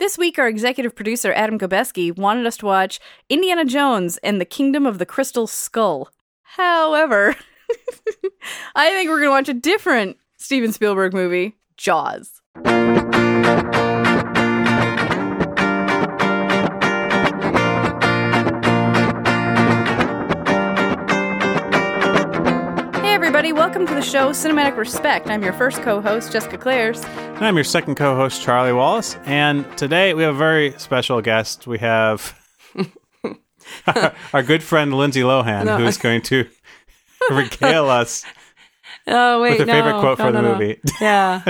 This week, our executive producer, Adam Gobeski, wanted us to watch Indiana Jones and the Kingdom of the Crystal Skull. However, I think we're going to watch a different Steven Spielberg movie, Jaws. Everybody, welcome to the show Cinematic Respect. I'm your first co host, Jessica Clares. And I'm your second co host, Charlie Wallace. And today we have a very special guest. We have our, our good friend Lindsay Lohan, No. who's going to regale us. Oh wait, With your no, favorite quote no, for the no, no. movie. Yeah,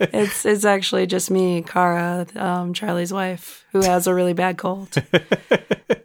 it's it's actually just me, Kara, um, Charlie's wife, who has a really bad cold.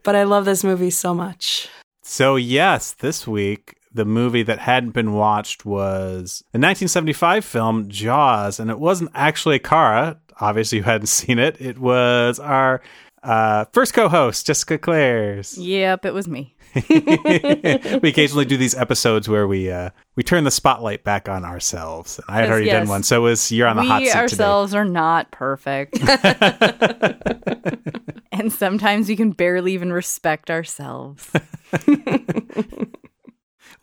but I love this movie so much. So, yes, this week, the movie that hadn't been watched was the 1975 film Jaws. And it wasn't actually Kara, obviously, you hadn't seen it. It was our uh, first co host, Jessica Clares. Yep, it was me. we occasionally do these episodes where we uh, we turn the spotlight back on ourselves. And I had already yes. done one, so it was you're on the hot seat We ourselves are not perfect. and sometimes we can barely even respect ourselves.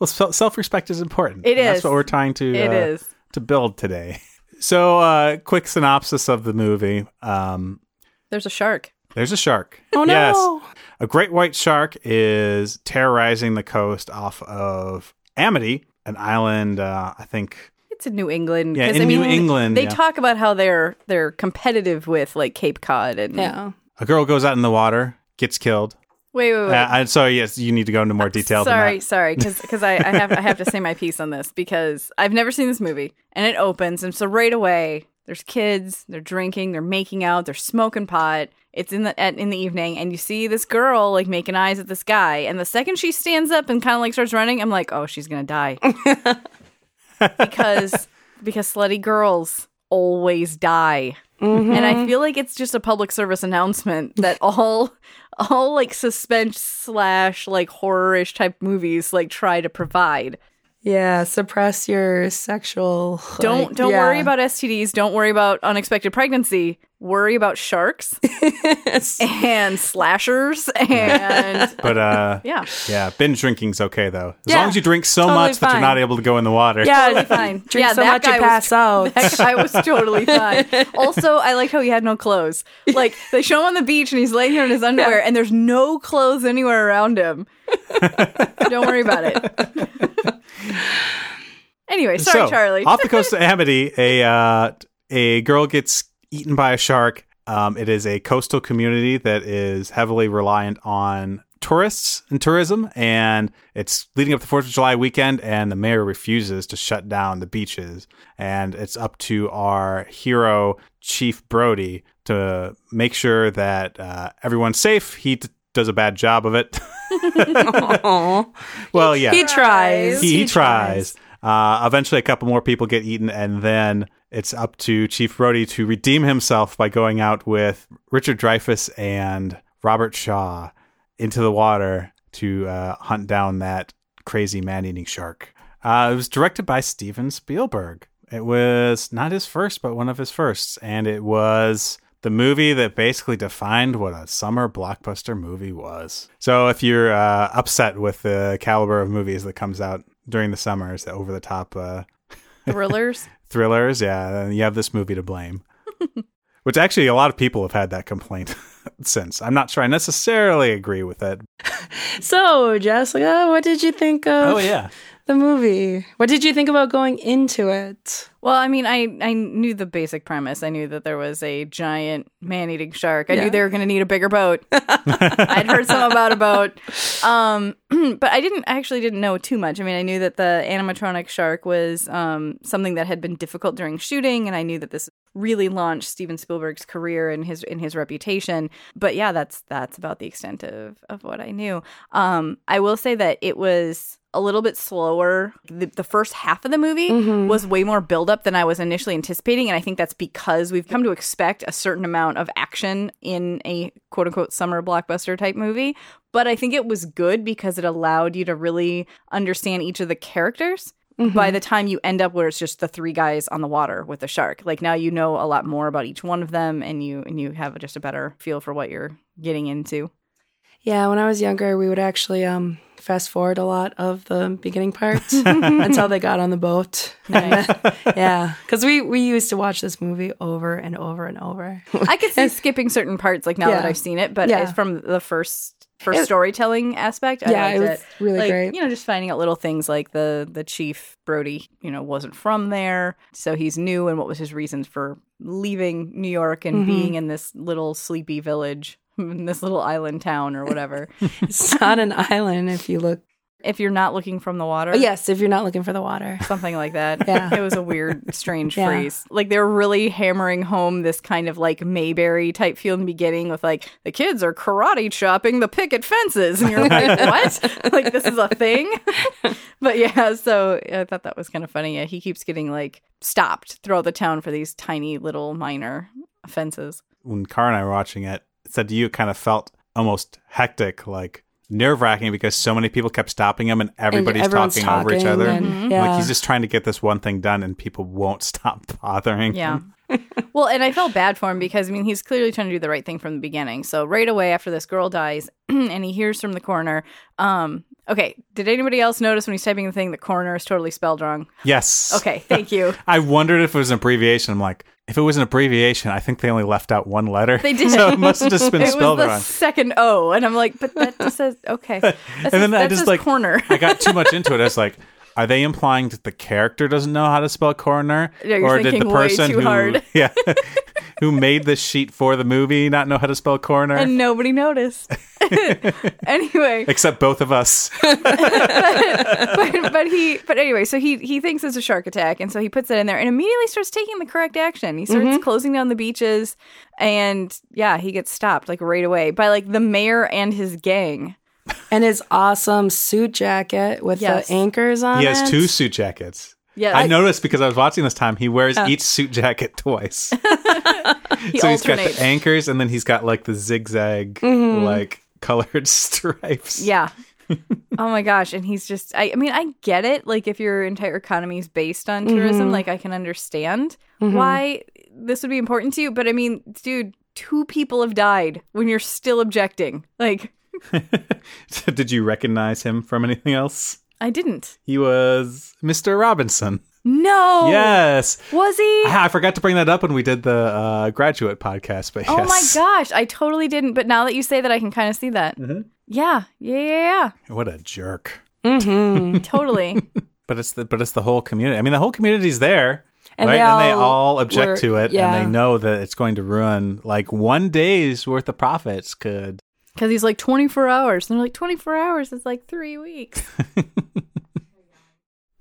Today. Well, self respect is important. It And That's what we're trying to It uh, is. to build today. So, uh, quick synopsis of the movie. Um, There's a shark. there's a shark. Oh Yes. no! A great white shark is terrorizing the coast off of Amity, an island, uh, I think. It's in New England. Yeah, 'cause, in I mean, New England, They yeah. talk about how they're they're competitive with like Cape Cod and Yeah, A girl goes out in the water, gets killed. Wait, wait, wait. Uh, I'm sorry, yes, you need to go into more detail than sorry, that. sorry, because I, I have I have to say my piece on this because I've never seen this movie and it opens and so right away there's kids, they're drinking, they're making out, they're smoking pot. It's in the at, in the evening and you see this girl like making eyes at this guy and the second she stands up and kind of like starts running, I'm like, oh, she's gonna die because because slutty girls always die. And I mm-hmm. feel like it's just a public service announcement that all all like suspense slash like horror-ish type movies like try to provide. yeah. Suppress your sexual. Don't like, don't yeah. worry about STDs, don't worry about unexpected pregnancy. Worry about sharks and slashers and But uh, yeah. yeah, binge drinking's okay though. As Yeah, long as you drink so totally much that you're not able to go in the water. Yeah, Totally fine. Drink yeah, so that much you guy was- pass out. That guy was totally fine. Also, I like how he had no clothes. Like they show him on the beach and he's laying here in his underwear, and there's no clothes anywhere around him. Don't worry about it. anyway, sorry, so, Charlie. off the coast of Amity, a uh, a girl gets eaten by a shark. Um, it is a coastal community that is heavily reliant on tourists and tourism, and it's leading up to Fourth of July weekend, and the mayor refuses to shut down the beaches, and it's up to our hero Chief Brody to make sure that uh, everyone's safe. He t- does a bad job of it. Well, yeah, He tries. he, he tries. Uh, eventually, a couple more people get eaten, and then it's up to Chief Brody to redeem himself by going out with Richard Dreyfuss and Robert Shaw into the water to uh, hunt down that crazy man-eating shark. Uh, it was directed by Steven Spielberg. It was not his first, but one of his firsts, and it was the movie that basically defined what a summer blockbuster movie was. So if you're uh, upset with the caliber of movies that comes out during the summers, the over the top uh, Thrillers. thrillers, yeah, then you have this movie to blame. Which actually, a lot of people have had that complaint since. I'm not sure I necessarily agree with it. So, Jessica, what did you think of Oh, yeah. The movie? What did you think about going into it? Well, I mean, I, I knew the basic premise. I knew that there was a giant man eating shark. I Yeah. knew they were going to need a bigger boat. I'd heard some about a boat. Um, but I didn't I actually didn't know too much. I mean, I knew that the animatronic shark was um, something that had been difficult during shooting, and I knew that this really launched Steven Spielberg's career and his in his reputation. But yeah, that's that's about the extent of of what I knew. Um, I will say that it was a little bit slower. The, the first half of the movie mm-hmm. was way more buildup than I was initially anticipating. And I think that's because we've come to expect a certain amount of action in a quote unquote summer blockbuster type movie. But I think it was good because it allowed you to really understand each of the characters mm-hmm. by the time you end up where it's just the three guys on the water with the shark. Like now you know a lot more about each one of them and you and you have just a better feel for what you're getting into. Yeah, when I was younger, we would actually um, fast forward a lot of the beginning parts until they got on the boat. Nice. Yeah, because we we used to watch this movie over and over and over. I could see skipping certain parts like now that I've seen it, but Yeah. it's from the first first storytelling aspect. I yeah, liked it was really like, great. You know, just finding out little things like the the chief Brody, you know, wasn't from there, so he's new, and what was his reasons for leaving New York and Mhm. being in this little sleepy village, in this little island town or whatever. It's not an island if you look. if you're not looking from the water, Oh, yes, if you're not looking for the water. something like that. Yeah. It was a weird, strange Yeah. phrase. Like they were really hammering home this kind of like Mayberry type feel in the beginning with like the kids are karate chopping the picket fences. And you're like, what? like this is a thing? but yeah, so I thought that was kind of funny. Yeah, he keeps getting like stopped throughout the town for these tiny little minor offenses. When Car and I were watching it, it said to you it kind of felt almost hectic, like nerve wracking because so many people kept stopping him and everybody's everyone's talking, over each other. and- Mhm. yeah. Like he's just trying to get this one thing done and people won't stop bothering. Yeah. him. well, and I felt bad for him because I mean he's clearly trying to do the right thing from the beginning. So right away after this girl dies, and he hears from the coroner. Um, okay, did anybody else notice when he's typing the thing the coroner is totally spelled wrong? Yes. Okay, thank you. I wondered if it was an abbreviation. I'm like, if it was an abbreviation, I think they only left out one letter. They did. so it must have just been it was spelled the wrong. second O, and I'm like, but that just says okay. That and then I that just like corner. I got too much into it. I was like, are they implying that the character doesn't know how to spell coroner, Yeah, you're or did the person too who hard. yeah who made this sheet for the movie not know how to spell coroner? and nobody noticed. anyway, Except both of us. but, but he but anyway so he he thinks it's a shark attack and so he puts it in there and immediately starts taking the correct action he starts mm-hmm. closing down the beaches and yeah he gets stopped like right away by like the mayor and his gang and his awesome suit jacket with Yes. the anchors on He it. has two suit jackets. Yeah I noticed because I was watching this time. He wears Oh. each suit jacket twice. he so he's got the anchors, and then he's got like the zigzag, mm-hmm. like colored stripes. yeah oh my gosh and he's just I, I mean i get it like if your entire economy is based on tourism mm-hmm. like i can understand mm-hmm. why this would be important to you but i mean dude two people have died when you're still objecting like Did you recognize him from anything else? I didn't He was Mr. Robinson. no Yes. was he I I forgot to bring that up when we did the uh, graduate podcast, but Oh my gosh, I totally didn't. But now that you say that, I can kind of see that. Mm-hmm. Yeah, yeah, yeah, What a jerk. Mm-hmm. totally. But it's the but it's the whole community. I mean, the whole community's there, And right? they and they all all object were- to it, yeah. and they know that it's going to ruin like one day's worth of profits. Could Because he's like 24 hours. And they're like, 24 hours is like three weeks.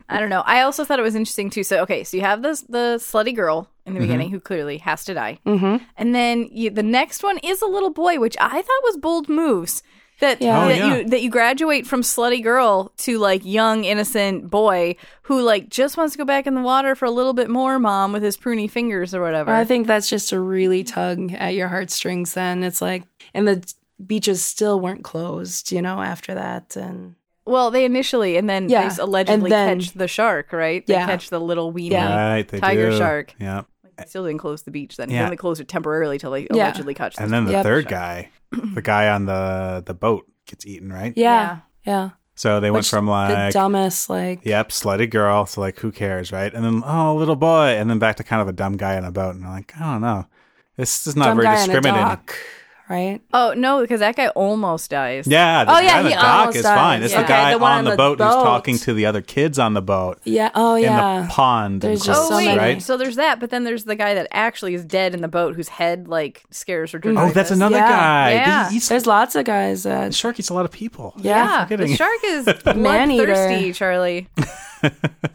I don't know. I also thought it was interesting too. So, okay, so you have this the slutty girl in the beginning who clearly has to die. Mm-hmm. And then you, the next one is a little boy, which I thought was bold moves. That, Yeah. Oh, that yeah. you that you graduate from slutty girl to like young innocent boy who like just wants to go back in the water for a little bit more, mom, with his pruny fingers or whatever. I think that's just a really tug at your heartstrings. Then it's like, and the beaches still weren't closed, you know, after that, and well, they initially and then Yeah, they allegedly then- catch the shark, right? They Yeah. catch the little weenie Yeah. right? Tiger do. shark. Yeah. They still didn't close the beach then. They only closed it temporarily till they Yeah. allegedly catch the And then the Yep. third guy, the guy on the the boat, gets eaten, right? yeah, yeah. So they went Which from the like dumbest, like Yep, slutty girl. So like, who cares, right? And then oh, little boy, and then back to kind of a dumb guy on a boat, and I'm like, I don't know, this is not dumb very guy discriminating. Dock, right? Oh no, because that guy almost dies. Yeah, oh, the Oh, guy yeah, on the he dock almost is dies. fine. It's the Yeah. guy the one on on the the boat, who's boat. talking to the other kids on the boat Yeah. Oh in yeah. the pond. There's and just Oh so wait, many. right? so there's that, but then there's the guy that actually is dead in the boat, whose head like scares her. Oh, that's another Yeah. guy. Yeah. He eats- There's lots of guys the that. shark eats a lot of people. Yeah, forgetting. the shark is Man-eater. bloodthirsty, Charlie. I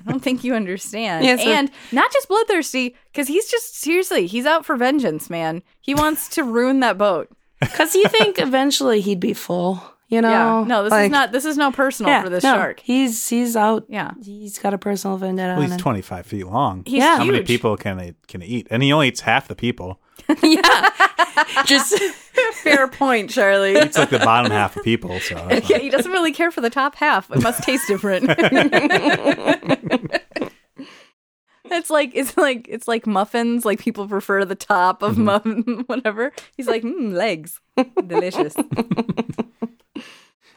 don't think you understand. Yes, sir. and not just bloodthirsty, because he's just seriously, he's out for vengeance, man. He wants to ruin that boat. Because you think eventually he'd be full, you know? yeah, no, this is not. This is no personal yeah, for this no, shark. He's he's out. Yeah, He's got a personal vendetta Well, on he's him. 25 feet long. he's Yeah. How many people can he can he eat? And he only eats half the people. yeah. Just fair point, Charlie. It's like the bottom half of people. So Yeah, he doesn't really care for the top half. It must taste different. It's like it's like it's like muffins. Like people prefer the top of muffin, whatever. He's like, mm, legs, delicious.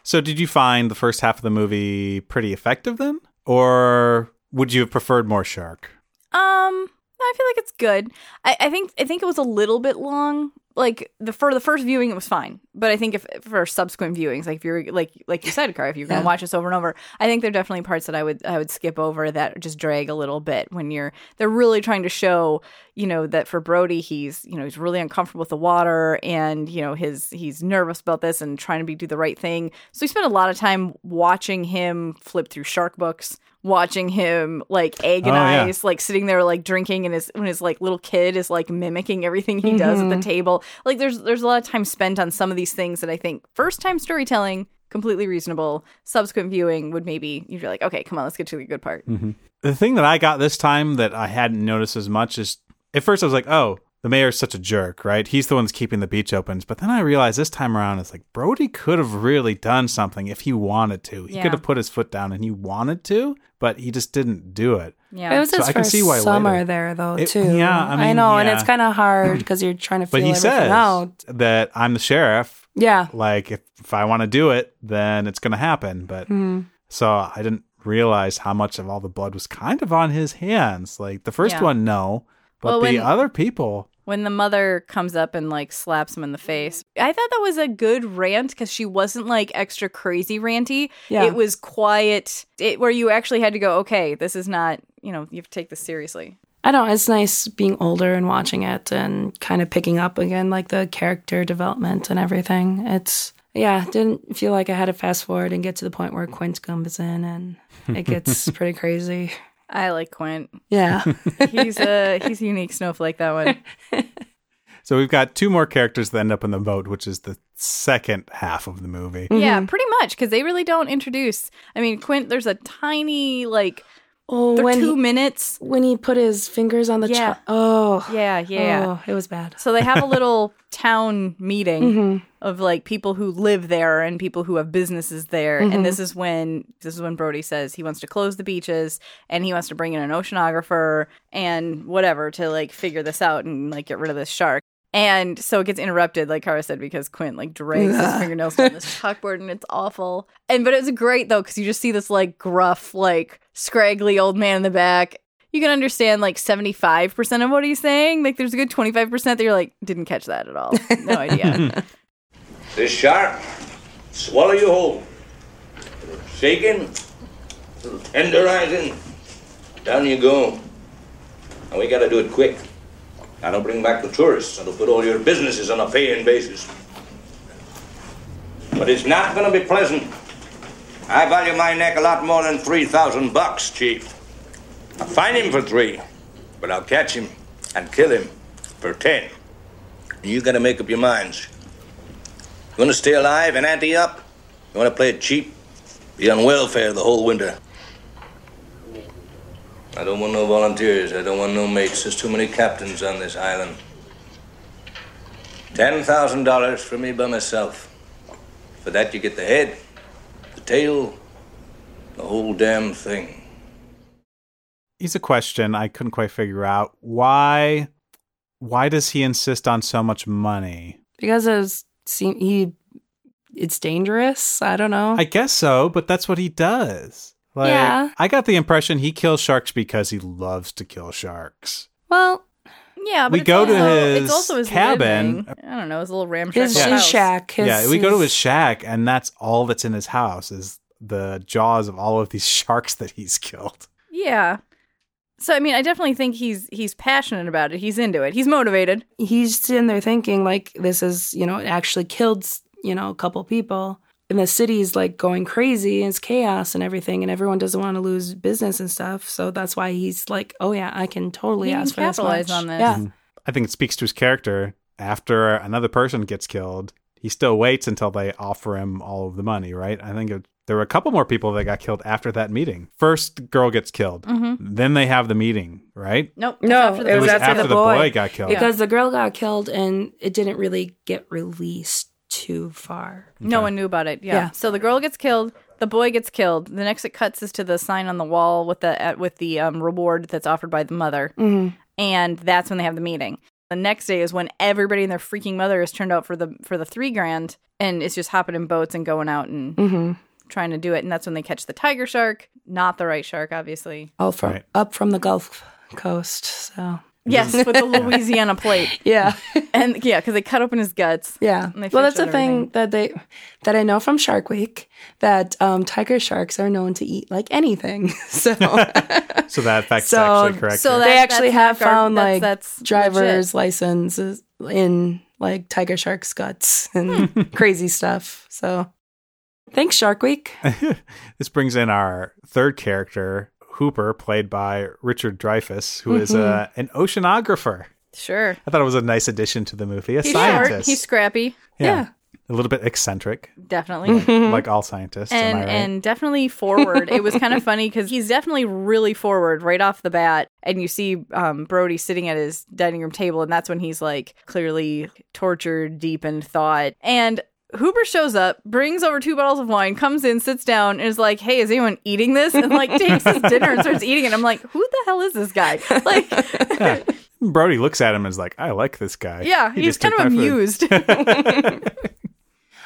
So, did you find the first half of the movie pretty effective then? Or would you have preferred more shark? Um, I feel like it's good. I, I think I think it was a little bit long. Like the for the first viewing, it was fine. But I think if for subsequent viewings, like if you're like like you said, Car, if you're gonna Yeah. watch this over and over, I think there are definitely parts that I would I would skip over that just drag a little bit when you're they're really trying to show you know that for Brody he's you know he's really uncomfortable with the water and you know his he's nervous about this and trying to be do the right thing. So we spent a lot of time watching him flip through shark books, watching him like agonize, oh, like sitting there like drinking and his when his like little kid is like mimicking everything he does at the mm-hmm. table. Like there's there's a lot of time spent on some of these things that I think first time storytelling completely reasonable. Subsequent viewing would maybe you'd be like, okay, come on, let's get to the good part. Mm-hmm. The thing that I got this time that I hadn't noticed as much is at first I was like, oh, the mayor's such a jerk, right? He's the one that's keeping the beach open. But then I realized this time around, it's like Brody could have really done something if he wanted to. He Yeah. could have put his foot down and he wanted to, but he just didn't do it. Yeah. It was So his I can first see why summer later. there, though, It- too. yeah, I mean, know, and it's kind of hard because you're trying to feel But he everything says out. that I'm the sheriff. Yeah, Like, if, if I want to do it, then it's going to happen. But Hmm. so I didn't realize how much of all the blood was kind of on his hands. Like, the first Yeah. one, no. But Well, the when- other people, when the mother comes up and like slaps him in the face. I thought that was a good rant because she wasn't like extra crazy ranty. Yeah. It was quiet, it, where you actually had to go, okay, this is not, you know, you have to take this seriously. I don't. It's nice being older and watching it and kind of picking up again, like the character development and everything. It's yeah, didn't feel like I had to fast forward and get to the point where Quint comes in and it gets pretty crazy. I like Quint. Yeah, He's a he's a unique snowflake. That one. So we've got two more characters that end up in the boat, which is the second half of the movie. Yeah, pretty much because they really don't introduce. I mean, Quint. There's a tiny like oh, they're when two he, minutes. when he put his fingers on the Yeah. chi- oh Yeah, yeah. oh, it was bad. So they have a little town meeting Mhm. Of like people who live there and people who have businesses there. And mm-hmm. this is when this is when Brody says he wants to close the beaches and he wants to bring in an oceanographer and whatever to like figure this out and like get rid of this shark. And so it gets interrupted, like Kara said, because Quint like drags his fingernails down this chalkboard and it's awful. And but it was great though, because you just see this like gruff, like scraggly old man in the back. You can understand like 75% of what he's saying. Like there's a good 25% that you're like, didn't catch that at all. No idea. This sharp, swallow you whole. Shaking, tenderizing, down you go. And we gotta do it quick. That'll bring back the tourists. That'll put all your businesses on a paying basis. But it's not gonna be pleasant. I value my neck a lot more than 3,000 bucks, Chief. I'll find him for three, but I'll catch him and kill him for ten. You gotta make up your minds. You want to stay alive and ante up? You want to play it cheap? Be on welfare the whole winter. I don't want no volunteers. I don't want no mates. There's too many captains on this island. Ten thousand dollars for me by myself. For that, you get the head, the tail, the whole damn thing. Here's a question I couldn't quite figure out. Why why does he insist on so much money? because it's seem he it's dangerous. I don't know. I guess so, but that's what he does. Like Yeah. I got the impression he kills sharks because he loves to kill sharks. well, Yeah, but We it's go to his it's also his cabin. living. I don't know, his little ramshackle his, Yeah. his shack. His, yeah, we go to his his- shack and that's all that's in his house is the jaws of all of these sharks that he's killed. Yeah. So I mean, I definitely think he's he's passionate about it. He's into it. He's motivated. he's sitting there thinking like this is you know it actually killed you know a couple people and the city's like going crazy and it's chaos and everything and everyone doesn't want to lose business and stuff so that's why he's like oh yeah i can totally He can ask for this capitalize much. on this. yeah mm-hmm. I think it speaks to his character. After another person gets killed, he still waits until they offer him all of the money, right? I think it there were a couple more people that got killed after that meeting. First, girl gets killed. Then they have the meeting, right? Nope. No, after it the It was was after after the the boy, boy. got killed. because the girl got killed and it didn't really get released too far. No one knew about it. Yeah. Yeah. So the girl gets killed. The boy gets killed. The next it cuts is to the sign on the wall with the uh, with the um, reward that's offered by the mother, and that's when they have the meeting. The next day is when everybody and their freaking mother is turned out for the for the three grand, and it's just hopping in boats and going out and trying to do it. And that's when they catch the tiger shark, not the right shark, obviously. All from Right. up from the Gulf Coast. So Yes, with the Louisiana plate, yeah, and yeah, because they cut open his guts. yeah. And Well, that's the out thing that they that I know from Shark Week that um, tiger sharks are known to eat like anything. So So that fact's So- actually correct. so that- they actually have not gar- found that's- like that's driver's licenses in like tiger shark's guts and crazy stuff. So thanks, Shark Week. this brings in our third character, Hooper, played by Richard Dreyfuss, who is Mm-hmm. uh, an oceanographer. Sure. I thought it was a nice addition to the movie. A He's scientist. short. He's scrappy. Yeah. A little bit eccentric, Definitely. like all scientists. and right? and definitely forward. it was kind of funny because he's definitely really forward right off the bat, and you see um, Brody sitting at his dining room table, and that's when he's like clearly tortured, deep in thought, and. Hooper shows up, brings over two bottles of wine, comes in, sits down, and is like, "Hey, is anyone eating this?" And like takes his dinner and starts eating it. I'm like, "Who the hell is this guy?" Like, Brody looks at him and is like, I like this guy. yeah, He he's kind of amused.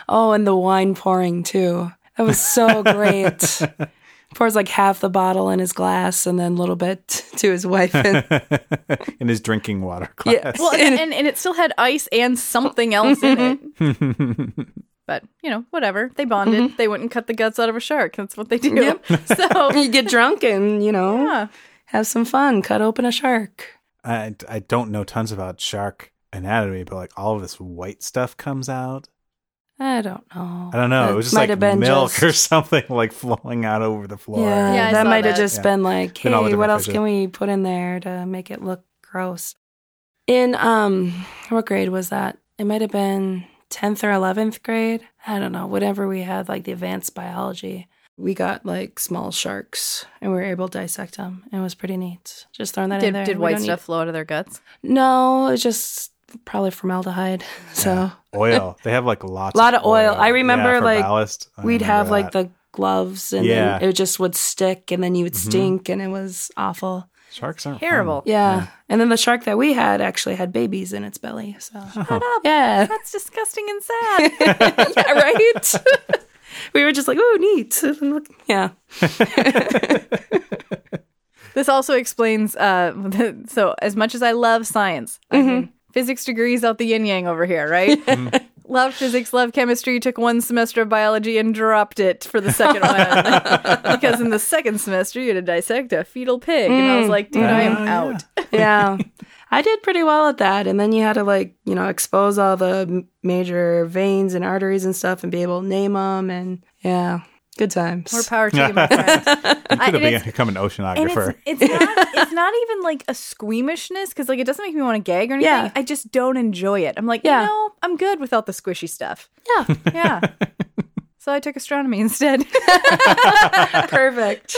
Oh, and the wine pouring too. That was so great. Pours like half the bottle in his glass and then a little bit to his wife. And, in his drinking water glass. yeah. Well, and, and, and it still had ice and something else in it. Mm-hmm. but, you know, whatever. They bonded. Mm-hmm. They went and cut the guts out of a shark. That's what they do. Yep. So, you get drunk and, you know, yeah. have some fun. Cut open a shark. I, I don't know tons about shark anatomy, but like all of this white stuff comes out. I don't know. I don't know. That it was just like have been milk just- or something like flowing out over the floor. Yeah, Yeah, that might have just Yeah. been like, Been hey, what else fishes. can we put in there to make it look gross? In um, what grade was that? It might have been tenth or eleventh grade. I don't know. Whatever we had, like the advanced biology, we got like small sharks, and we were able to dissect them. And it was pretty neat. Just throwing that in there. did We white don't need- stuff flow out of their guts? No, it's just probably formaldehyde. So Oil. They have like lots. A lot of oil. I remember, for like, ballast. I we'd remember have like the gloves, and Yeah. then it just would stick, and then you would Mhm. stink, and it was awful. sharks aren't Terrible. fun. Yeah. And then the shark that we had actually had babies in its belly. So Oh. yeah. That's disgusting and sad. yeah, right? we were just like, oh, neat. Yeah. this also explains uh, so, as much as I love science, I mean, physics degrees out the yin yang over here, right? Mm-hmm. love physics, love chemistry, took one semester of biology and dropped it for the second one. because in the second semester, you had to dissect a fetal pig. And I was mm. like, dude, I am yeah. out. Yeah. I did pretty well at that. And then you had to, like, you know, expose all the major veins and arteries and stuff and be able to name them. And yeah, good times. More power to you, my friend. You I- could have and become an oceanographer. it's, it's not it's not even like a squeamishness because like it doesn't make me want to gag or anything. Yeah. I just don't enjoy it. I'm like, Yeah. you know, I'm good without the squishy stuff. yeah. Yeah. so I took astronomy instead. Perfect.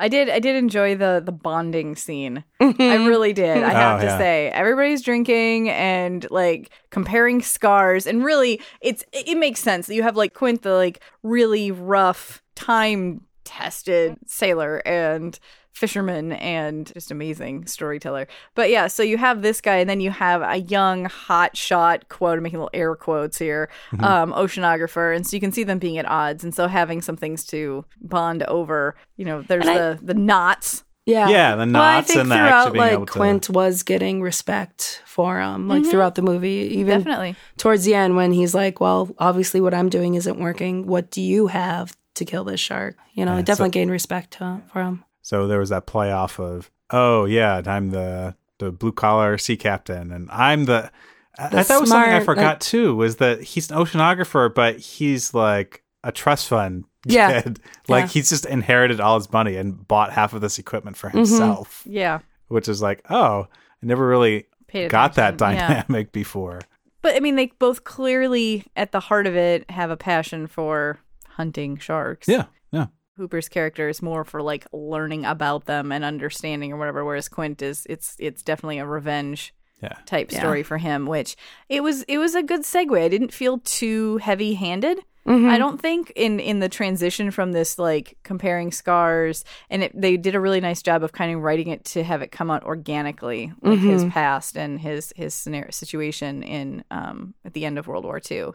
I did I did enjoy the the bonding scene. I mm-hmm. really did. I oh, have Oh, to yeah. say. Everybody's drinking and like comparing scars and really it's it, it makes sense that you have like Quint the like really rough time tested sailor and fisherman and just amazing storyteller. But yeah, so you have this guy and then you have a young hot shot quote I'm making little air quotes here um oceanographer and so you can see them being at odds and so having some things to bond over, you know, there's And I- the the knots Yeah. Yeah, the knots. well, I think and throughout, actually like, able to- Quint was getting respect for him, like, throughout the movie. Even Definitely. towards the end when he's like, well, obviously what I'm doing isn't working. What do you have to kill this shark? You know, Yeah, definitely so- gained respect to, for him. So there was that play off of, oh yeah, I'm the the blue collar sea captain, and I'm the. I- The I thought it was something I forgot like- too was that he's an oceanographer, but he's like a trust fund Yeah. kid. Like Yeah. he's just inherited all his money and bought half of this equipment for Mm-hmm. himself, Yeah. which is like, oh, I never really Paid got that attention. Yeah. dynamic before. But I mean, they both clearly, at the heart of it, have a passion for hunting sharks. Yeah, yeah. Hooper's character is more for like learning about them and understanding or whatever, whereas Quint is it's it's definitely a revenge Yeah. type Yeah. story for him, which it was it was a good segue. I didn't feel too heavy handed. Mm-hmm. I don't think in in the transition from this like comparing scars and it, they did a really nice job of kind of writing it to have it come out organically like his Mm-hmm. past and his his scenario situation in um at the end of World War II.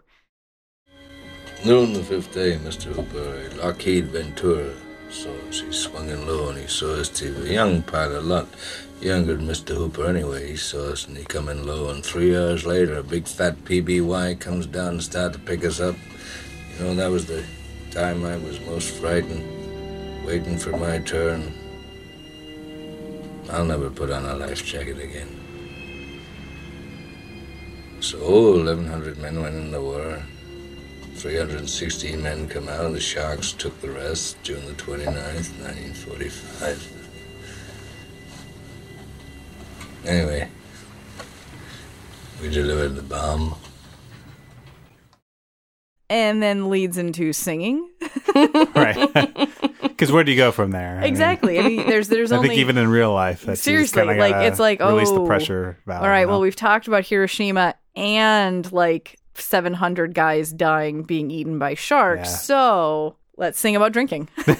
Noon the fifth day, Mr. Hooper, Lockheed øh, Ventura. So he swung in low and he saw us too. A young pilot, a lot younger than Mr. Hooper anyway. He saw us and he come in low. And three hours later, a big fat PBY comes down and start to pick us up. You know, that was the time I was most frightened, waiting for my turn. I'll never put on a life jacket again. So 1,100 men went in the war. 316 men come out. And the Sharks took the rest June the 29th, 1945. Anyway, we delivered the bomb. And then leads into singing. Right. Because where do you go from there? I mean, Exactly. I mean, there's there's I only think even in real life, that's seriously like it's like release oh the pressure. Valve, all right you know? well we've talked about hiroshima and like 700 guys dying being eaten by sharks Yeah. so let's sing about drinking I'm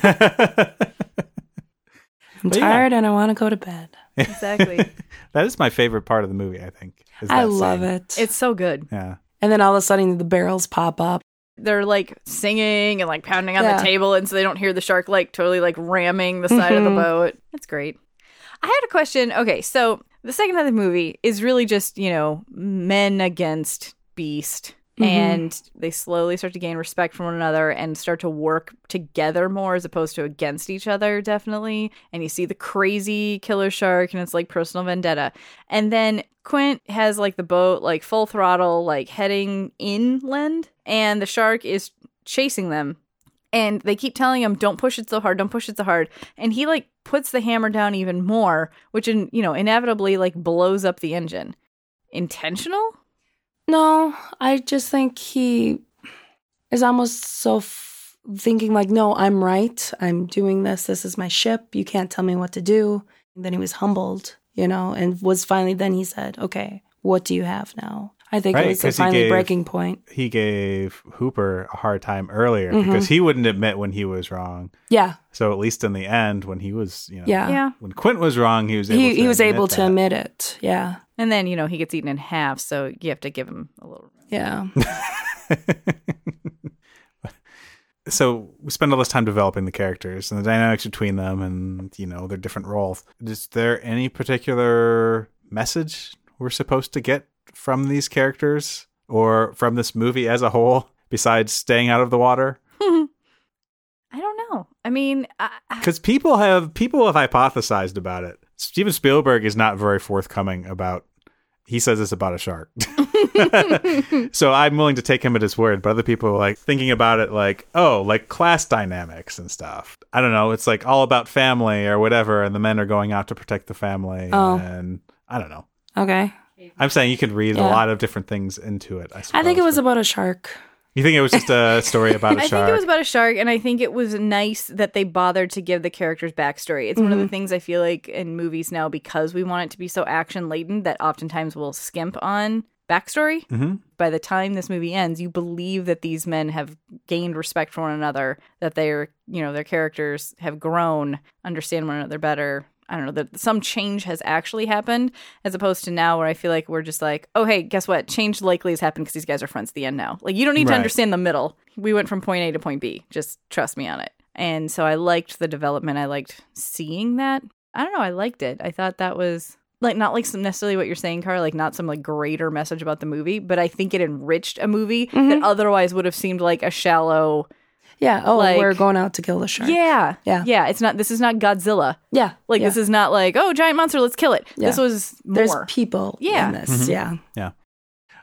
But yeah. tired and I want to go to bed. exactly that is my favorite part of the movie. I think. is I that love scene. it. it's so good Yeah. and then all of a sudden the barrels pop up. they're like singing and like pounding on Yeah. the table and so they don't hear the shark like totally like ramming the side of the Mhm. boat it's great i had a question okay so the second half of the movie is really just you know men against beast Mhm. and they slowly start to gain respect for one another and start to work together more as opposed to against each other definitely. And you see the crazy killer shark and it's like personal vendetta. And then quint has like the boat like full throttle like heading inland and the shark is chasing them. And they keep telling him don't push it so hard don't push it so hard. And he like puts the hammer down even more which in you know inevitably like blows up the engine. Intentional No, I just think he is almost so f- thinking like, no, I'm right. I'm doing this. This is my ship. You can't tell me what to do. And then he was humbled, you know, and was finally, then he said, okay, what do you have now? I think Right, it was the 'cause he finally gave- breaking point. He gave Hooper a hard time earlier Mhm. because he wouldn't admit when he was wrong. Yeah. So at least in the end, when he was, you know, Yeah. yeah when Quint was wrong, he was able He, to he was admit able to admit it. Yeah. And then you know he gets eaten in half so you have to give him a little Yeah. so we spend all this time developing the characters and the dynamics between them and you know their different roles. Is there any particular message we're supposed to get from these characters or from this movie as a whole besides staying out of the water? I don't know. I mean I, I- because people have people have hypothesized about it steven spielberg is not very forthcoming about he says it's about a shark so i'm willing to take him at his word but other people are like thinking about it like oh like class dynamics and stuff i don't know it's like all about family or whatever and the men are going out to protect the family Oh. and i don't know Okay. i'm saying you could read a lot of different things into it i, I think it was but- about a shark. You think it was just a story about a I shark I think it was about a shark, and I think it was nice that they bothered to give the characters backstory. It's one of the things I feel like in movies now because we want it to be so action laden that oftentimes we'll skimp on backstory. Mhm. By the time this movie ends, you believe that these men have gained respect for one another, that they're you know their characters have grown, understand one another better. I don't know that some change has actually happened, as opposed to now where I feel like we're just like, oh hey, guess what? Change likely has happened because these guys are friends at the end now. Like you don't need to understand the middle. We went from point A to point B. Just trust me on it. And so I liked the development. I liked seeing that. I don't know. I liked it. I thought that was like not like some necessarily what you're saying, Carl. Like not some like greater message about the movie, but I think it enriched a movie that mm-hmm. otherwise would have seemed like a shallow. Yeah. Oh, Like- we're going out to kill the shark. Yeah, Yeah. yeah. It's not. This is not Godzilla. Yeah. Like yeah. this is not like oh giant monster. Let's kill it. Yeah. This was There's people Yeah. in this. Yeah.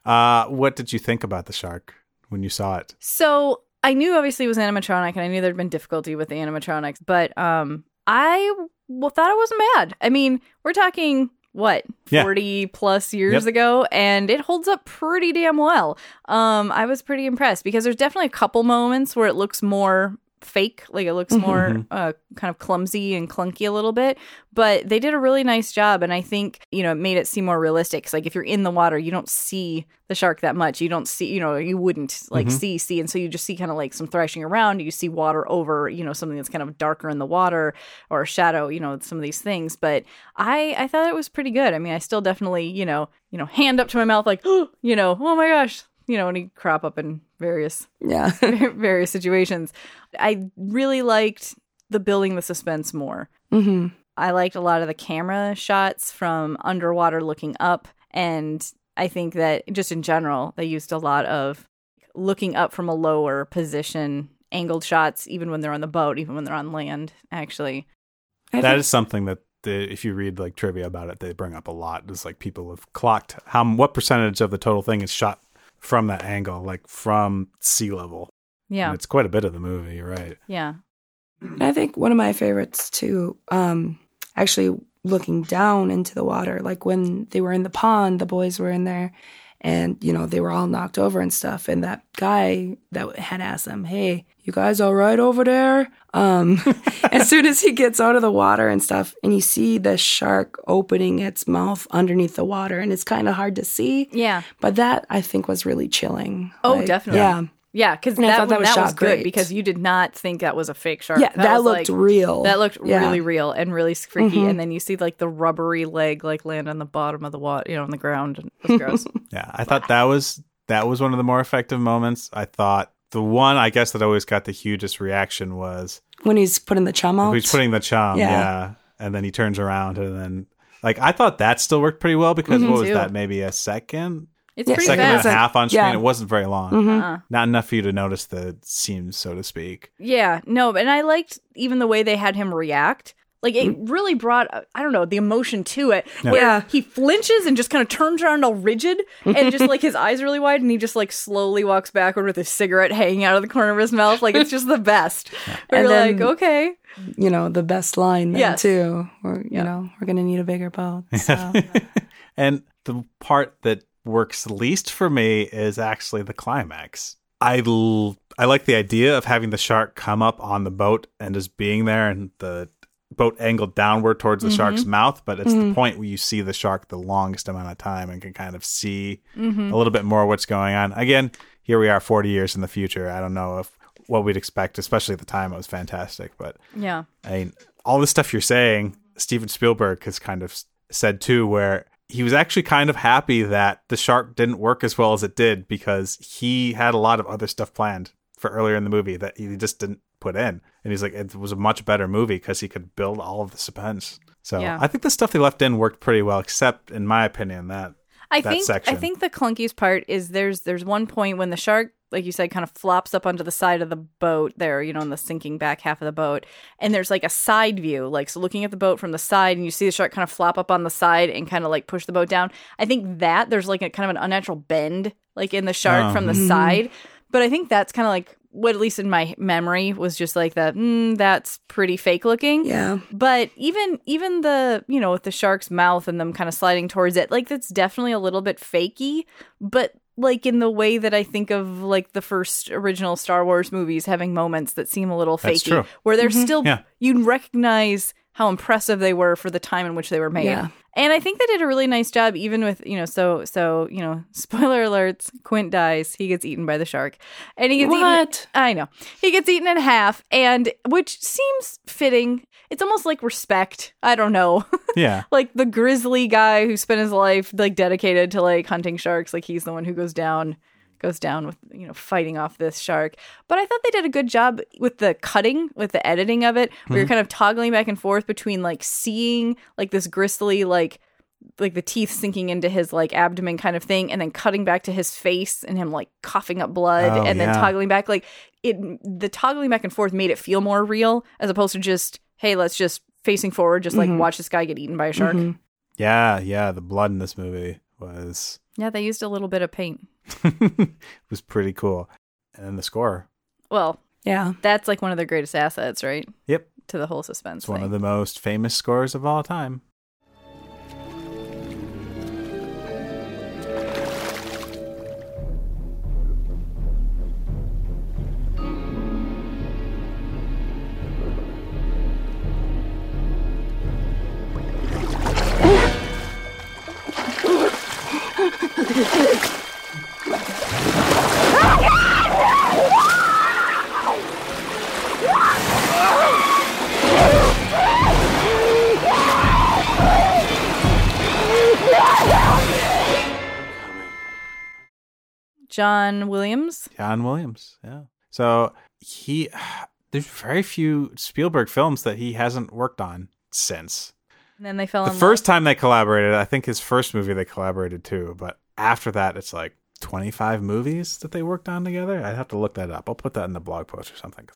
uh what did you think about the shark when you saw it So I knew obviously it was animatronic, and I knew there'd been difficulty with the animatronics, but um, I w- thought it wasn't bad. I mean, we're talking what Yeah. 40 plus years Yep. ago and it holds up pretty damn well um i was pretty impressed because there's definitely a couple moments where it looks more fake like it looks mm-hmm, more mm-hmm. uh, kind of clumsy and clunky a little bit but they did a really nice job and i think you know it made it seem more realistic 'Cause, like if you're in the water you don't see the shark that much you don't see you know you wouldn't like mm-hmm. see see and so you just see kind of like some thrashing around you see water over you know something that's kind of darker in the water or a shadow you know some of these things but i i thought it was pretty good. I mean i still definitely you know you know hand up to my mouth like you know oh my gosh you know when he crop up in various Yeah. various situations. I really liked the building the suspense more. hmm I liked a lot of the camera shots from underwater looking up. And I think that just in general, they used a lot of looking up from a lower position, angled shots, even when they're on the boat, even when they're on land, actually. I That think- is something that the, if you read like trivia about it, they bring up a lot. It's like people have clocked how what percentage of the total thing is shot from that angle, like from sea level. Yeah. And it's quite a bit of the movie, right? Yeah. I think one of my favorites too, um, actually looking down into the water, like when they were in the pond, the boys were in there and, you know, they were all knocked over and stuff. And that guy that had asked them, Hey, you guys all right over there? Um, as soon as he gets out of the water and stuff, and you see the shark opening its mouth underneath the water, and it's kind of hard to see. Yeah. But that I think was really chilling. Oh, Like, definitely. Yeah. Yeah, because that, that that was was, good great. because you did not think that was a fake shark. Yeah, that, was, looked like- real. That looked Yeah. really real and really freaky. Mhm. And then you see like the rubbery leg like land on the bottom of the water, you know, on the ground. And it was gross. Yeah, I thought that was that was one of the more effective moments. I thought the one I guess that always got the hugest reaction was when he's putting the chum out. he's putting the chum, yeah. Yeah. and then he turns around and then like I thought that still worked pretty well because Mhm. what was Too. that? Maybe a second, It's Yeah, pretty second fast. and a half on screen. yeah. It wasn't very long. Mhm. Uh-uh. Not enough for you to notice the seams, so to speak. Yeah, no, and I liked even the way they had him react. Like it Mm. really brought, I don't know, the emotion to it. Yeah. Yeah. he flinches and just kind of turns around all rigid, and just like his eyes really wide, and he just like slowly walks backward with his cigarette hanging out of the corner of his mouth. Like it's just the best. But And you're then- like, okay, you know, the best line then Yes. too. Or you Yeah. know, we're gonna need a bigger boat. So And the part that works least for me is actually the climax. I l- I like the idea of having the shark come up on the boat and just being there and the boat angled downward towards the shark's mm-hmm. mouth, but it's the mm-hmm. point where you see the shark the longest amount of time and can kind of see mm-hmm. a little bit more what's going on. Again, here we are 40 years in the future. I don't know if what we'd expect, especially at the time it was fantastic, but yeah, I mean, all the stuff you're saying, Steven Spielberg has kind of said too, where he was actually kind of happy that the shark didn't work as well as it did because he had a lot of other stuff planned for earlier in the movie that he just didn't put in. And he's like, it was a much better movie because he could build all of the suspense. So Yeah. I think the stuff they left in worked pretty well, except in my opinion that I that think section. I think the clunkiest part is there's there's one point when the shark, like you said, kind of flops up onto the side of the boat there, you know, in the sinking back half of the boat, and there's like a side view, like so looking at the boat from the side, and you see the shark kind of flop up on the side and kind of like push the boat down. I think that there's like a kind of an unnatural bend, like in the shark Oh. from the side, but I think that's kind of like what at least in my memory was just like that. Mm, that's pretty fake looking. yeah. But even even the you know with the shark's mouth and them kind of sliding towards it, like that's definitely a little bit fakey. But like in the way that I think of like the first original Star Wars movies having moments that seem a little That's fakey, true. where they're mm-hmm. still Yeah. you recognize how impressive they were for the time in which they were made. Yeah. And I think they did a really nice job, even with you know, so so you know, spoiler alerts. Quint dies; he gets eaten by the shark, and he gets eaten. What? I know he gets eaten in half, and which seems fitting. It's almost like respect. I don't know, yeah. like the grizzly guy who spent his life like dedicated to like hunting sharks. Like he's the one who goes down, goes down with you know fighting off this shark. But I thought they did a good job with the cutting, with the editing of it. Where you're hmm. kind of toggling back and forth between like seeing like this gristly like like the teeth sinking into his like abdomen kind of thing and then cutting back to his face and him like coughing up blood Oh, and then yeah. toggling back like it the toggling back and forth made it feel more real as opposed to just hey let's just facing forward just like Mhm. watch this guy get eaten by a shark Mhm. Yeah, yeah. The blood in this movie was yeah they used a little bit of paint it was pretty cool. And then the score. well Yeah. that's like one of their greatest assets right Yep. to the whole suspense It's one of the most famous scores of all time. John Williams. John Williams. Yeah. So he, there's very few Spielberg films that he hasn't worked on since. And then they fell The first time they collaborated, I think his first movie they collaborated too, but after that, it's like 25 movies that they worked on together. I'd have to look that up. I'll put that in the blog post or something.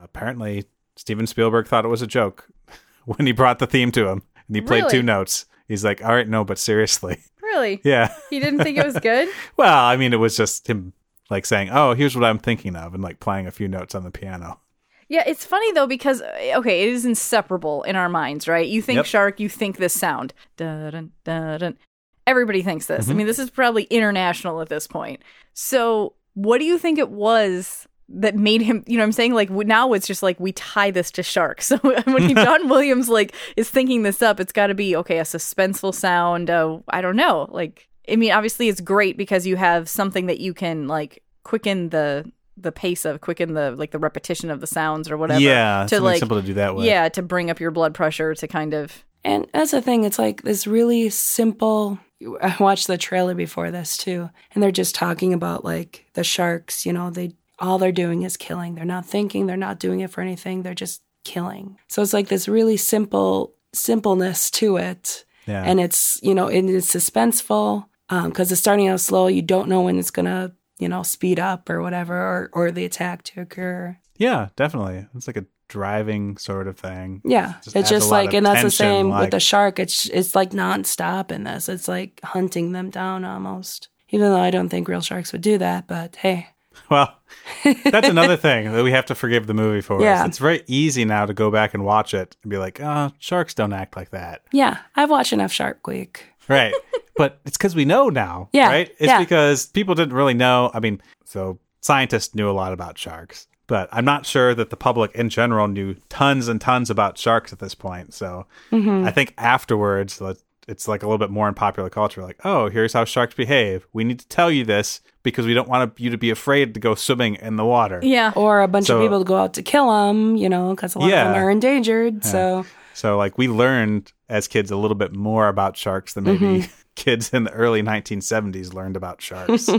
Apparently, Steven Spielberg thought it was a joke when he brought the theme to him and he played Really? two notes. He's like, all right, no, but seriously. Really? Yeah. He didn't think it was good? Well, I mean, it was just him like saying, oh, here's what I'm thinking of and like playing a few notes on the piano. Yeah, it's funny though because uh, okay, it is inseparable in our minds, right? You think Yep. shark, you think this sound. Dun, dun, dun. Everybody thinks this. Mm-hmm. I mean, this is probably international at this point. So, what do you think it was that made him? You know, what I'm saying like now it's just like we tie this to sharks So when John Williams like is thinking this up, it's got to be okay, a suspenseful sound. Uh, I don't know. Like, I mean, obviously it's great because you have something that you can like quicken the the pace of quicken the like the repetition of the sounds or whatever yeah. to like simple to do that with. yeah to bring up your blood pressure to kind of And that's the thing. It's like this really simple. I watched the trailer before this too, and they're just talking about like the sharks. You know, they all they're doing is killing. They're not thinking. They're not doing it for anything. They're just killing. So it's like this really simple simpleness to it, Yeah. and it's you know it is suspenseful um, because it's starting out slow. You don't know when it's gonna you know speed up or whatever, or or the attack to occur. yeah, definitely. It's like a driving sort of thing. Yeah, Just it's just like, and that's the same like- with the shark. It's it's like nonstop in this. It's like hunting them down almost. Even though I don't think real sharks would do that, but hey, Well, that's another thing that we have to forgive the movie for. Yeah. It's very easy now to go back and watch it and be like, oh, sharks don't act like that. yeah, I've watched enough Shark Week. Right. but it's because we know now. Yeah, Right? It's yeah. because people didn't really know. I mean, so scientists knew a lot about sharks, but I'm not sure that the public in general knew tons and tons about sharks at this point. So Mm-hmm. I think afterwards, it's like a little bit more in popular culture. Like, oh, here's how sharks behave. We need to tell you this because we don't want you to be afraid to go swimming in the water. yeah Or a bunch So- of people to go out to kill them, you know, because a lot Yeah. of them are endangered. So So like we learned as kids a little bit more about sharks than maybe Mm-hmm. kids in the early 1970s learned about sharks.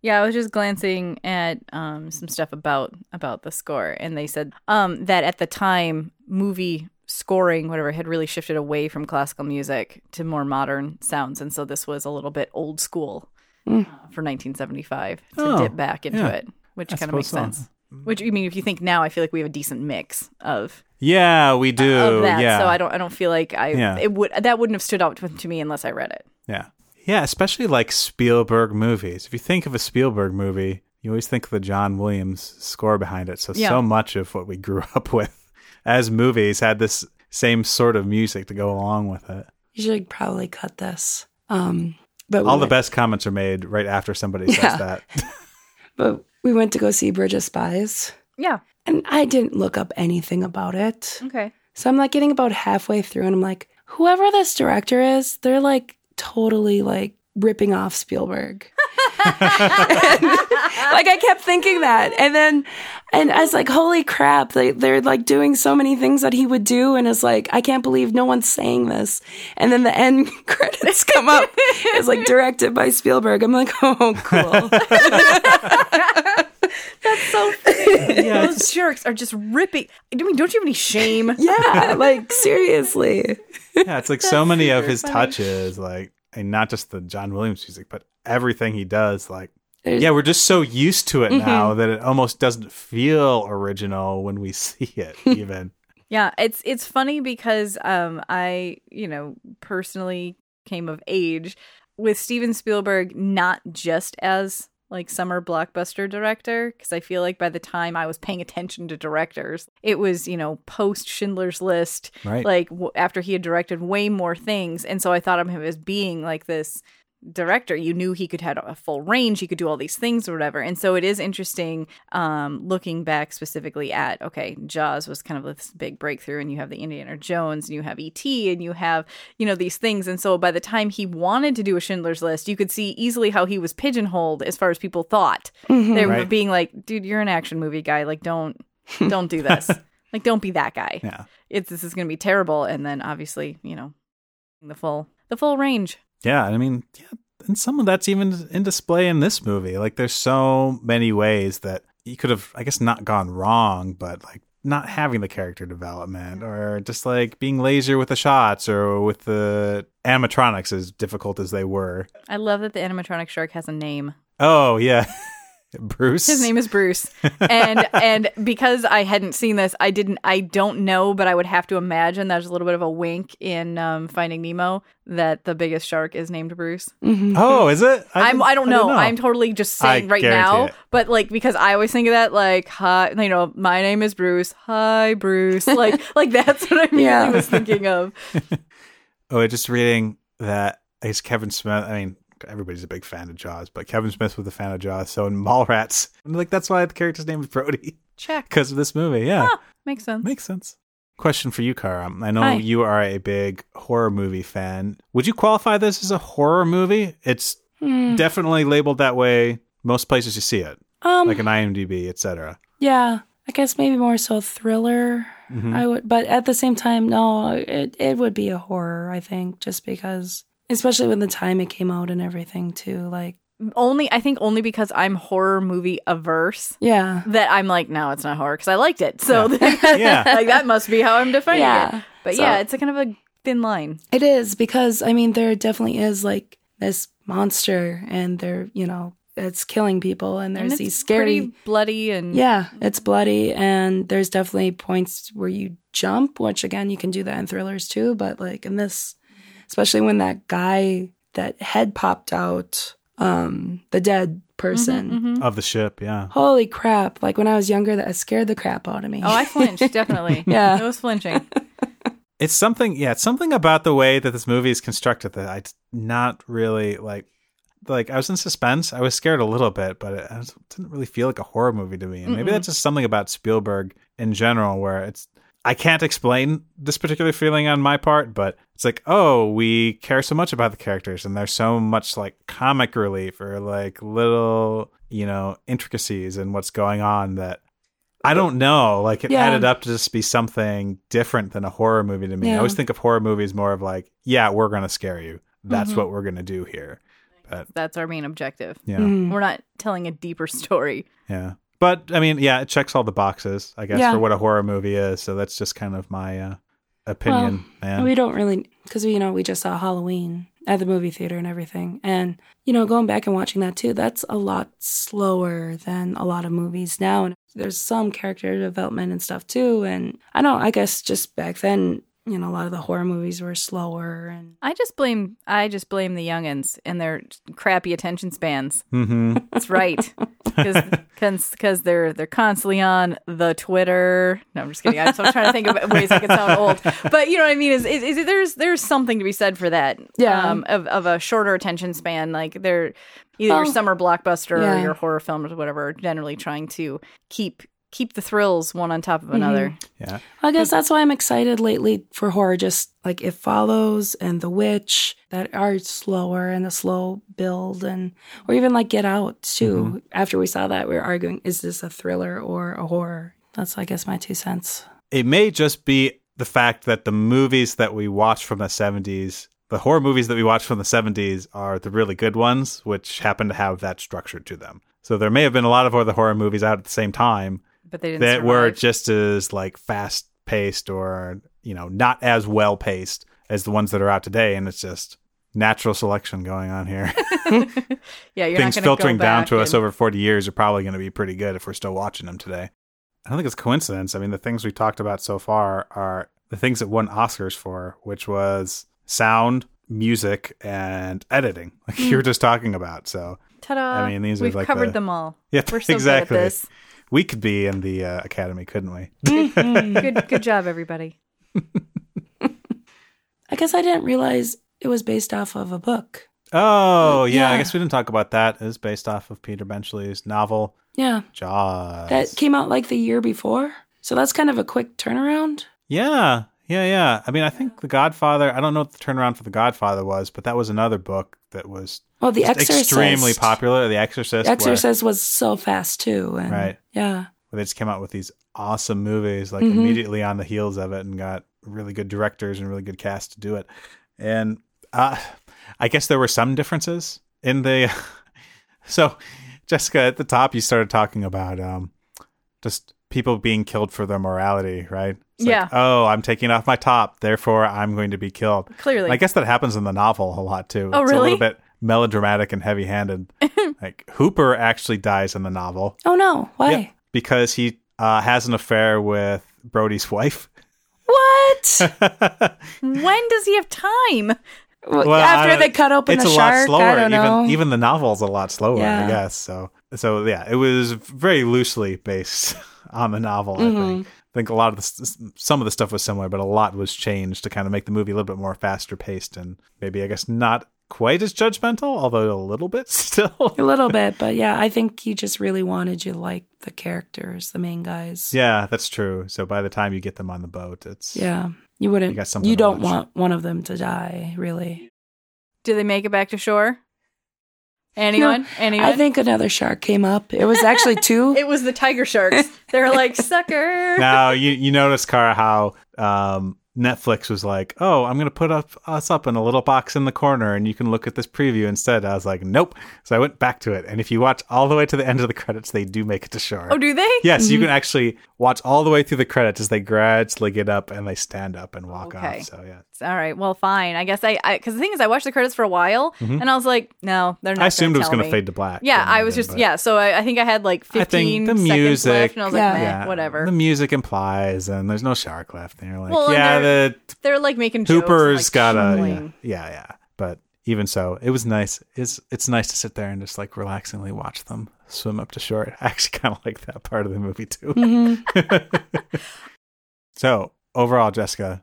Yeah, I was just glancing at um, some stuff about about the score, and they said um, that at the time, movie scoring, whatever, had really shifted away from classical music to more modern sounds, and so this was a little bit old school hmm. uh, for 1975 to Oh, dip back into yeah. it, which kind of makes so. sense. Which I mean, if you think now, I feel like we have a decent mix of yeah, we uh, do. of that. yeah. So I don't I don't feel like I Yeah. it would that wouldn't have stood out to, to me unless I read it. Yeah. Yeah, especially like Spielberg movies. If you think of a Spielberg movie, you always think of the John Williams score behind it. So Yeah. so much of what we grew up with as movies had this same sort of music to go along with it. you should probably cut this. Um, but we All the best comments are made right after somebody Yeah. says that. But we went to go see Bridge of Spies, Yeah. and I didn't look up anything about it. Okay. So I'm like getting about halfway through and I'm like, whoever this director is, they're like totally like ripping off Spielberg. like I kept thinking that. And then and I was like, holy crap, they, they're like doing so many things that he would do. And it's like, I can't believe no one's saying this. And then the end credits come up. It's like directed by Spielberg. I'm like, oh, cool. That's so funny. Yeah, Those jerks are just ripping. I mean, don't you have any shame? yeah, like seriously. yeah, it's like so many of his touches, like, and not just the John Williams music, but everything he does. Like, There's- yeah, we're just so used to it now that it almost doesn't feel original when we see it, even. Yeah, it's it's funny because um I, you know, personally came of age with Steven Spielberg not just as like summer blockbuster director because I feel like by the time I was paying attention to directors, it was, you know, post Schindler's List, Right. like w- after he had directed way more things and so I thought of him as being like this director you knew he could have a full range he could do all these things or whatever. And so it is interesting um looking back specifically at okay jaws was kind of this big breakthrough and you have the indiana jones and you have et and you have you know these things. And so by the time he wanted to do a schindler's list you could see easily how he was pigeonholed as far as people thought. They were Right. being like dude you're an action movie guy. Like don't don't do this. Like don't be that guy. Yeah. it's this is going to be terrible. And then obviously you know the full the full range Yeah. I mean, yeah, and some of that's even in display in this movie. Like there's so many ways that you could have, I guess, not gone wrong, but like not having the character development or just like being lazier with the shots or with the animatronics as difficult as they were. I love that the animatronic shark has a name. Oh yeah. Bruce. His name is Bruce. And and because I hadn't seen this, I didn't I don't know, but I would have to imagine there's a little bit of a wink in um, Finding Nemo that the biggest shark is named Bruce. Oh, is it? I'm didn't- I don't didn't know. I'm totally just saying I right now, it. but like because I always think of that like hi, you know, my name is Bruce. Hi, Bruce. Like like that's what I immediately Yeah. was thinking of. Oh, I just reading that I guess Kevin Smith. I mean, everybody's a big fan of Jaws, but Kevin Smith was a fan of Jaws. So in Mallrats, I'm like that's why the character's name is Brody Check. because of this movie. Yeah, makes sense. makes sense. Question for you, Kara. I know Hi. you are a big horror movie fan. Would you qualify this as a horror movie? It's Hmm. definitely labeled that way most places you see it, Um, like an IMDb, etc. yeah, I guess maybe more so thriller. Mm-hmm. I would, but at the same time, no, it it would be a horror. I think just because, especially when the time it came out and everything too. Like, Only I think only because I'm horror movie averse yeah, that I'm like, no, it's not horror because I liked it. So Yeah. like that must be how I'm defining Yeah. it. But So- yeah, it's a kind of a thin line. it is because I mean there definitely is like this monster, and they're you know it's killing people, and there's and these scary. pretty bloody and Yeah, it's bloody, and there's definitely points where you jump, which again, you can do that in thrillers too. But like in this, especially when that guy, that head popped out, um, the dead person. Mhm. Of the ship, yeah. Holy crap! Like when I was younger, that scared the crap out of me. Oh, I flinched definitely. Yeah. I was flinching. It's something, yeah, it's something about the way that this movie is constructed that I not really like. Like I was in suspense. I was scared a little bit, but it, it didn't really feel like a horror movie to me. And maybe that's just something about Spielberg in general, where it's I can't explain this particular feeling on my part, but it's like, oh, we care so much about the characters, and there's so much like comic relief or like little, you know, intricacies in what's going on that I don't know. Like it Yeah. added up to just be something different than a horror movie to me. I always think of horror movies more of like, yeah, we're gonna scare you. That's Mm-hmm. what we're gonna do here. But That's our main objective. yeah, Mm-hmm. We're not telling a deeper story. yeah. But I mean, yeah, it checks all the boxes, I guess, Yeah. for what a horror movie is. So that's just kind of my uh, opinion, man. We don't really, because you know, we just saw Halloween at the movie theater and everything. And, you know, going back and watching that too, that's a lot slower than a lot of movies now. And there's some character development and stuff too. And I don't I guess just back then, you know, a lot of the horror movies were slower and I just blame I just blame the youngins and their crappy attention spans. mm-hmm. That's right. Because they're they're constantly on the Twitter. No, I'm just kidding. I'm, so I'm trying to think of ways I can sound old. But you know what I mean? Is, is, is there's there's something to be said for that? Yeah. Um, of of a shorter attention span. Like they're either your Oh. summer blockbuster or your horror films or whatever. Generally trying to keep keep the thrills one on top of another. Mm-hmm. Yeah. I guess that's why I'm excited lately for horror. Just like It Follows and The Witch that are slower and a slow build, and or even like Get Out too. Mm-hmm. After we saw that, we were arguing: is this a thriller or a horror? That's I guess my two cents. It may just be the fact that the movies that we watch from the 70s, the horror movies that we watch from the 70s, are the really good ones, which happen to have that structure to them. So there may have been a lot of other horror movies out at the same time But they didn't. that were just as like fast paced or you know not as well paced as the ones that are out today and it's just natural selection going on here yeah. You're things filtering go down to us over 40 years are probably going to be pretty good if we're still watching them today i don't think it's coincidence i mean the things we talked about so far are the things that won oscars for which was sound music and editing like you hmm. were just talking about so Ta-da! I mean, these are We've like covered the- them all. yeah We're so exactly good at this. We could be in the uh, academy couldn't we Good, good job, everybody. I guess I didn't realize it was based off of a book. Oh, yeah. I guess we didn't talk about that. It is based off of Peter Benchley's novel Yeah, Jaws. that came out like the year before, so that's kind of a quick turnaround. yeah, yeah, yeah. I mean, I think The Godfather. I don't know what the turnaround for The Godfather was, but that was another book that was Well, The just Exorcist, extremely popular. The Exorcist. where- Exorcist was so fast too, and Right. Yeah, Where they just came out with these awesome movies, like Mhm. immediately on the heels of it, and got really good directors and really good cast to do it. And uh, I guess there were some differences in the so Jessica at the top you started talking about um just people being killed for their morality, right? It's like, Yeah. oh, I'm taking off my top, therefore I'm going to be killed. Clearly. I guess that happens in the novel a lot too. Oh, It's a little bit melodramatic and heavy-handed. like Hooper actually dies in the novel. Oh no, why? Yep, because he uh, has an affair with Brody's wife. What? when does he have time? Well, After they cut open it's the a shark, lot slower. I don't know. Even even the novel's a lot slower, I guess. So so yeah, it was very loosely based on the novel. I Mm-hmm. think. I think a lot of the some of the stuff was similar, but a lot was changed to kind of make the movie a little bit more faster paced and maybe I guess not quite as judgmental, although a little bit still. a little bit, but yeah, I think he just really wanted you to like the characters, the main guys. yeah, that's true. So by the time you get them on the boat, it's Yeah. You wouldn't. You You, got something to don't want one of them to die, really. Do they make it back to shore? Anyone? Anyone? I think another shark came up. It was actually two. it was the tiger sharks. They're like sucker. now you you notice Kara how um Netflix was like, "Oh, I'm going to put up us up in a little box in the corner and you can look at this preview instead." I was like, "Nope." So I went back to it. And if you watch all the way to the end of the credits, they do make it to shore. Oh, do they? Yes, you can actually watch all the way through the credits as they gradually get up and they stand up and walk Okay. off. So yeah. All right. Well, fine. I guess I because the thing is, I watched the credits for a while, and I was like, no, they're not. Mm-hmm. I assumed it was going to fade to black. Yeah, I was just but- yeah. So I, I think I had like I think fifteen the seconds music- left, and I was like, Yeah. meh, Yeah, whatever. The music implies, and there's no shark left. And you're like, Well, yeah, they're- They're like making Hooper's like, got a yeah, yeah, yeah. But even so, it was nice. It's it's nice to sit there and just like relaxingly watch them swim up to shore. I actually kind of like that part of the movie too. Mm-hmm. so overall, Jessica,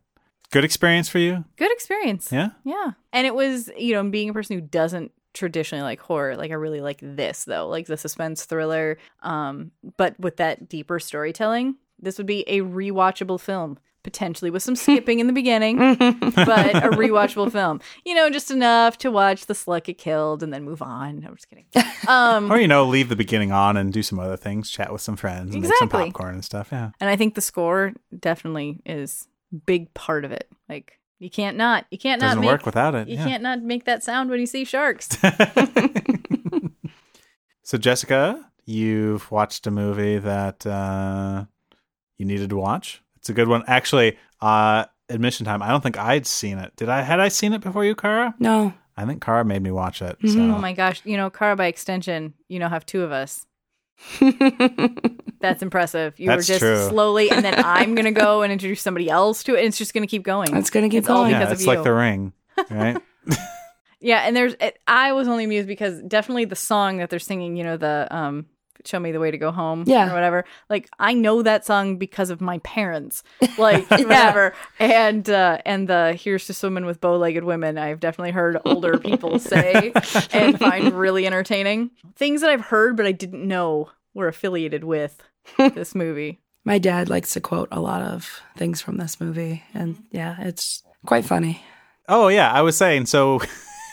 good experience for you. Good experience. Yeah. Yeah. And it was, you know, being a person who doesn't traditionally like horror, like I really like this though, like the suspense thriller. Um, but with that deeper storytelling, this would be a rewatchable film. Potentially with some skipping in the beginning, but a rewatchable film. You know, just enough to watch the slut get killed and then move on. I'm just kidding. Um, Or you know, leave the beginning on and do some other things, chat with some friends, and make some popcorn and stuff. Yeah. and I think the score definitely is big part of it. Like you can't not, you can't Doesn't not make, work without it. you yeah. can't not make that sound when you see sharks. So Jessica, you've watched a movie that uh, you needed to watch. It's a good one. Actually, uh, admission time. I don't think I'd seen it. Did I? Had I seen it before you, Kara? no. I think Kara made me watch it. Mhm. So. Oh my gosh, you know, Kara by extension, you now have two of us. That's impressive. You That's were just true. slowly, and then I'm gonna go and introduce somebody else to it, and it's just gonna keep going. It's gonna keep It's all going. yeah, because of it's like you. the ring, right? yeah, and there's, it, I was only amused because definitely the song that they're singing, you know, the um, "Show Me the Way to Go Home," Yeah. or whatever. Like I know that song because of my parents, like whatever, and uh, and the "Here's to Swimming with Bow-Legged Women." I've definitely heard older people say and find really entertaining things that I've heard, but I didn't know were affiliated with this movie. My dad likes to quote a lot of things from this movie, and yeah, it's quite funny. oh yeah, I was saying. So,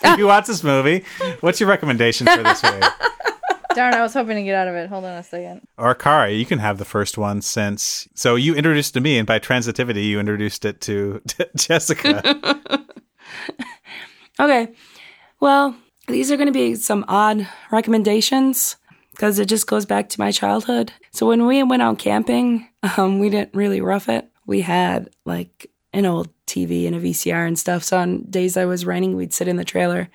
if you watch this movie, what's your recommendation for this movie? Darn, I was hoping to get out of it. Hold on a second. Or Kara, you can have the first one since. So you introduced it to me, and by transitivity, you introduced it to Jessica. Okay. Well, these are going to be some odd recommendations because it just goes back to my childhood. So when we went out camping, um, we didn't really rough it. We had like an old TV and a VCR and stuff. So on days I was renting, we'd sit in the trailer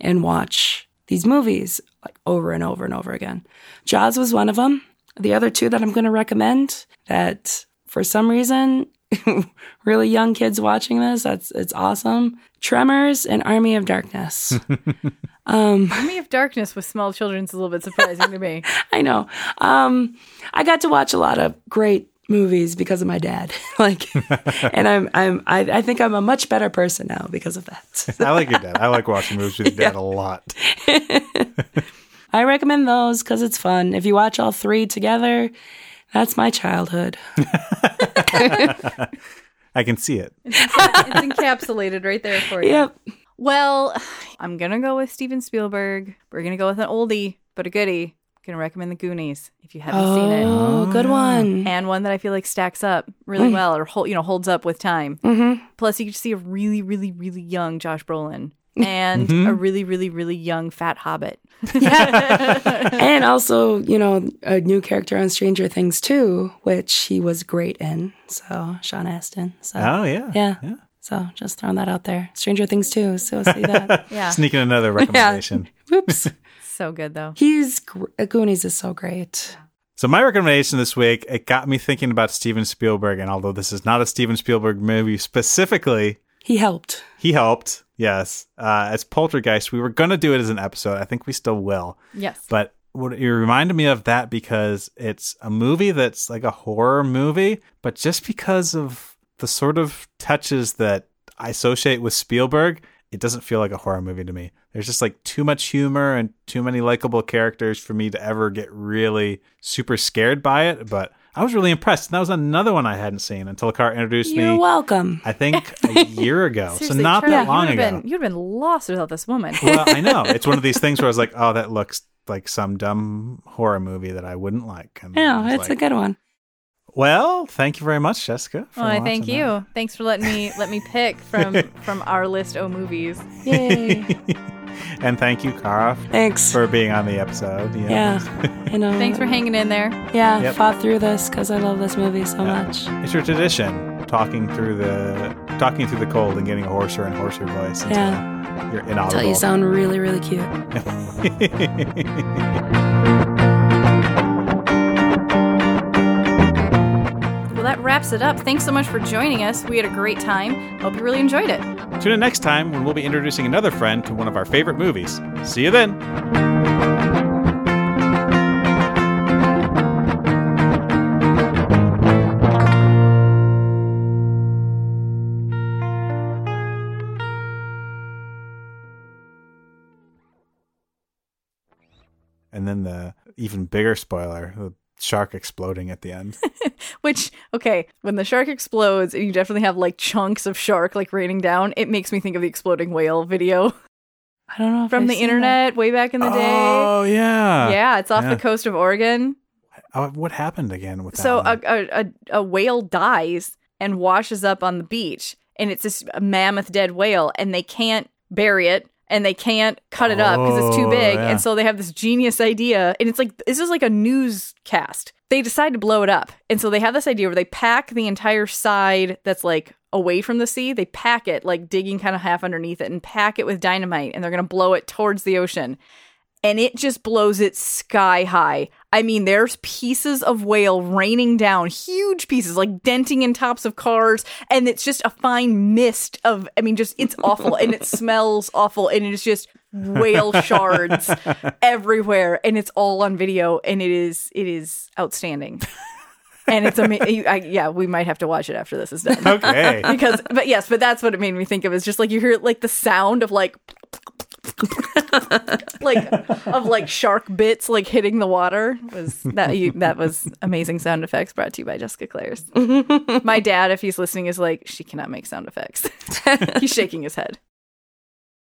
and watch these movies like over and over and over again. Jaws was one of them. The other two that I'm going to recommend that for some reason really young kids watching this that's it's awesome tremors and army of darkness um Army of Darkness with small children is a little bit surprising to me. i know um i got to watch a lot of great movies because of my dad like and i'm i'm I, I think i'm a much better person now because of that I like your dad. I like watching movies with your dad a lot. i recommend those because it's fun if you watch all three together that's my childhood I can see it. It's encapsulated right there for you. yep Well, I'm gonna go with Steven Spielberg. We're gonna go with an oldie but a goodie. Gonna recommend The Goonies if you haven't seen it, oh good one and one that I feel like stacks up really well or hold, you know holds up with time. mm-hmm. Plus, you get to see a really, really, really young Josh Brolin and Mm-hmm. a really, really, really young fat hobbit. and also, you know, a new character on Stranger Things too, which he was great in. So Sean Astin. So Oh yeah. yeah. So just throwing that out there. Stranger Things too. So see that. Yeah, Sneaking another recommendation. Whoops. So good though. He's Goonies is so great. So my recommendation this week, it got me thinking about Steven Spielberg, and although this is not a Steven Spielberg movie specifically, He helped. he helped. Yes, uh, as Poltergeist, we were gonna do it as an episode. I think we still will. Yes, But what it reminded me of that because it's a movie that's like a horror movie, but just because of the sort of touches that I associate with Spielberg, it doesn't feel like a horror movie to me. There's just like too much humor and too many likable characters for me to ever get really super scared by it. But I was really impressed. And that was another one I hadn't seen until Car introduced You're me. welcome. I think a year ago, so not Charlie, that long you would ago. been you'd have been lost without this woman. Well, I know. It's one of these things where I was like, oh, that looks like some dumb horror movie that I wouldn't like. And I Yeah, was it's a good one. Well, thank you very much, Jessica. Well, I thank watching you. Thanks for letting me let me pick from from our list of movies. Yay. And thank you, Kara, Thanks. for being on the episode. you know. yeah. You know. Thanks for hanging in there. Yeah, Yep. fought through this because I love this movie so Yeah. much. It's your tradition, talking through the talking through the cold and getting a hoarser and hoarser voice Yeah. Uh, you're inaudible. Until you sound really, really cute. Wraps it up. Thanks so much for joining us. We had a great time. Hope you really enjoyed it. Tune in next time when we'll be introducing another friend to one of our favorite movies. See you then. And then the even bigger spoiler, the shark exploding at the end. Which, okay, when the shark explodes and you definitely have like chunks of shark like raining down, it makes me think of the exploding whale video I don't know if from I've the seen internet way back in the day. Oh yeah. yeah, it's off yeah. the coast of Oregon. Oh, what happened again with that? So a, a, a, a whale dies and washes up on the beach, and it's this mammoth dead whale, and they can't bury it. And they can't cut it up because it's too Oh, big. yeah. And so they have this genius idea. And it's like, this is like a newscast. They decide to blow it up. And so they have this idea where they pack the entire side that's like away from the sea. They pack it, like digging kind of half underneath it, and pack it with dynamite. And they're going to blow it towards the ocean and it just blows it sky high. I mean, there's pieces of whale raining down, huge pieces, like denting in tops of cars, and it's just a fine mist of, I mean, just it's awful and it smells awful, and it's just whale shards everywhere, and it's all on video, and it is it is outstanding. And it's amazing. Yeah, we might have to watch it after this is done okay. because but yes but that's what it made me think of is just like you hear like the sound of like like of like shark bits like hitting the water was that you that was amazing sound effects brought to you by Jessica Clares. My dad if he's listening is like she cannot make sound effects. he's shaking his head.